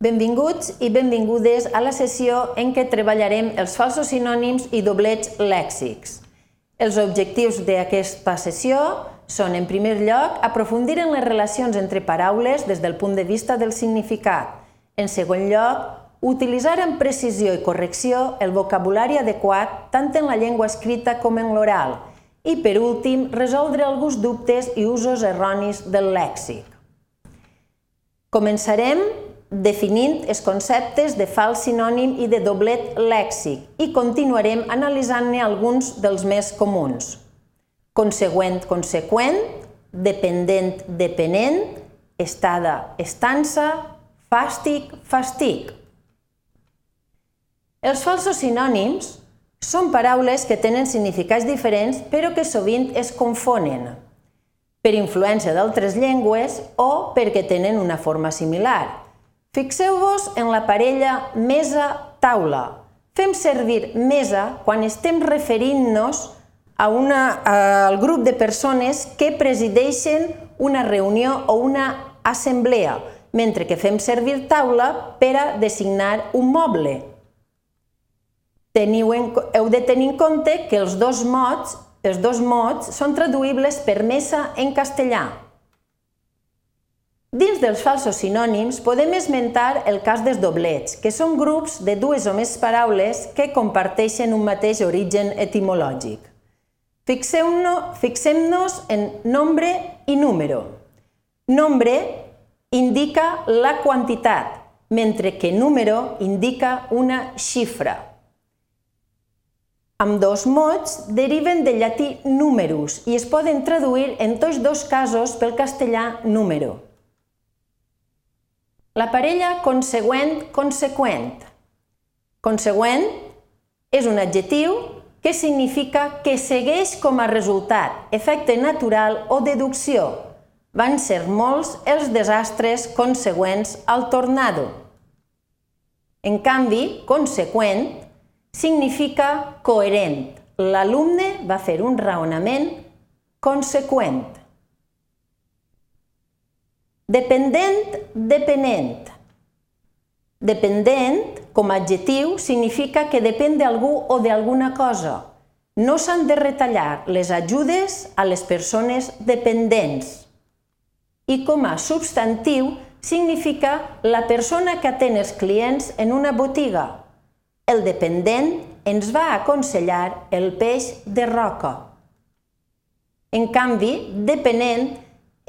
Benvinguts i benvingudes a la sessió en què treballarem els falsos sinònims i doblets lèxics. Els objectius d'aquesta sessió són, en primer lloc, aprofundir en les relacions entre paraules des del punt de vista del significat. En segon lloc, utilitzar amb precisió i correcció el vocabulari adequat tant en la llengua escrita com en l'oral. I, per últim, resoldre alguns dubtes i usos erronis del lèxic. Començarem definint els conceptes de fals sinònim i de doblet lèxic i continuarem analitzant-ne alguns dels més comuns. Consegüent, conseqüent, dependent, depenent, estada, estança, fàstic, fastic. Els falsos sinònims són paraules que tenen significats diferents però que sovint es confonen per influència d'altres llengües o perquè tenen una forma similar. Fixeu-vos en la parella mesa-taula. Fem servir mesa quan estem referint-nos a una, al grup de persones que presideixen una reunió o una assemblea, mentre que fem servir taula per a designar un moble. Teniu en, heu de tenir en compte que els dos mots, els dos mots són traduïbles per mesa en castellà. Dins dels falsos sinònims podem esmentar el cas dels doblets, que són grups de dues o més paraules que comparteixen un mateix origen etimològic. Fixem-nos en nombre i número. Nombre indica la quantitat, mentre que número indica una xifra. Amb dos mots deriven del llatí numerus i es poden traduir en tots dos casos pel castellà número. La parella consegüent-conseqüent. Consegüent és un adjectiu que significa que segueix com a resultat, efecte natural o deducció. Van ser molts els desastres consegüents al tornado. En canvi, conseqüent significa coherent. L'alumne va fer un raonament conseqüent. Dependent, depenent. Dependent, com a adjectiu, significa que depèn d'algú o d'alguna cosa. No s'han de retallar les ajudes a les persones dependents. I com a substantiu, significa la persona que atén els clients en una botiga. El dependent ens va aconsellar el peix de roca. En canvi, depenent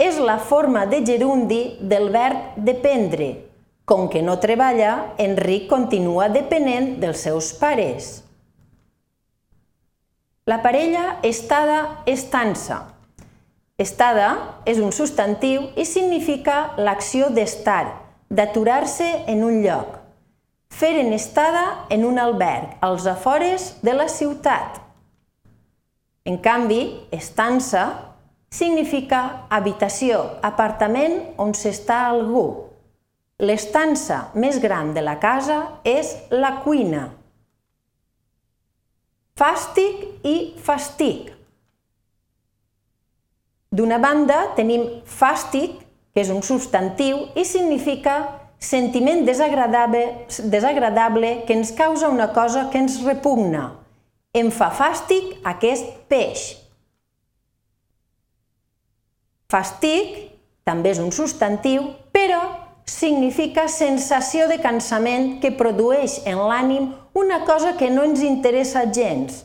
és la forma de gerundi del verb dependre. Com que no treballa, Enric continua depenent dels seus pares. La parella estada-estança. Estada és un substantiu i significa l'acció d'estar, d'aturar-se en un lloc. Fer en estada en un alberg, als afores de la ciutat. En canvi, estança significa habitació, apartament on s'està algú. L'estança més gran de la casa és la cuina. Fàstic i fastic. D'una banda tenim fàstic, que és un substantiu i significa sentiment desagradable, desagradable que ens causa una cosa que ens repugna. Em fa fàstic aquest peix. Fastic també és un substantiu, però significa sensació de cansament que produeix en l'ànim una cosa que no ens interessa gens.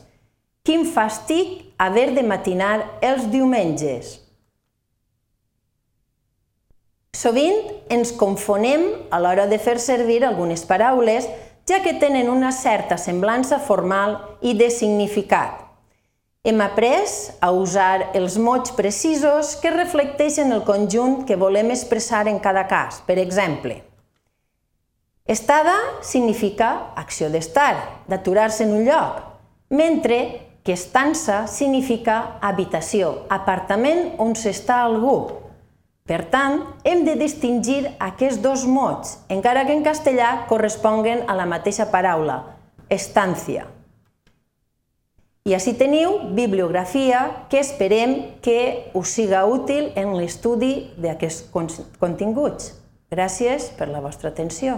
Quin fastic haver de matinar els diumenges. Sovint ens confonem a l'hora de fer servir algunes paraules, ja que tenen una certa semblança formal i de significat. Hem après a usar els mots precisos que reflecteixen el conjunt que volem expressar en cada cas. Per exemple, estada significa acció d'estar, d'aturar-se en un lloc, mentre que estança significa habitació, apartament on s'està algú. Per tant, hem de distingir aquests dos mots, encara que en castellà corresponguen a la mateixa paraula, estància. I així teniu bibliografia que esperem que us siga útil en l'estudi d'aquests continguts. Gràcies per la vostra atenció.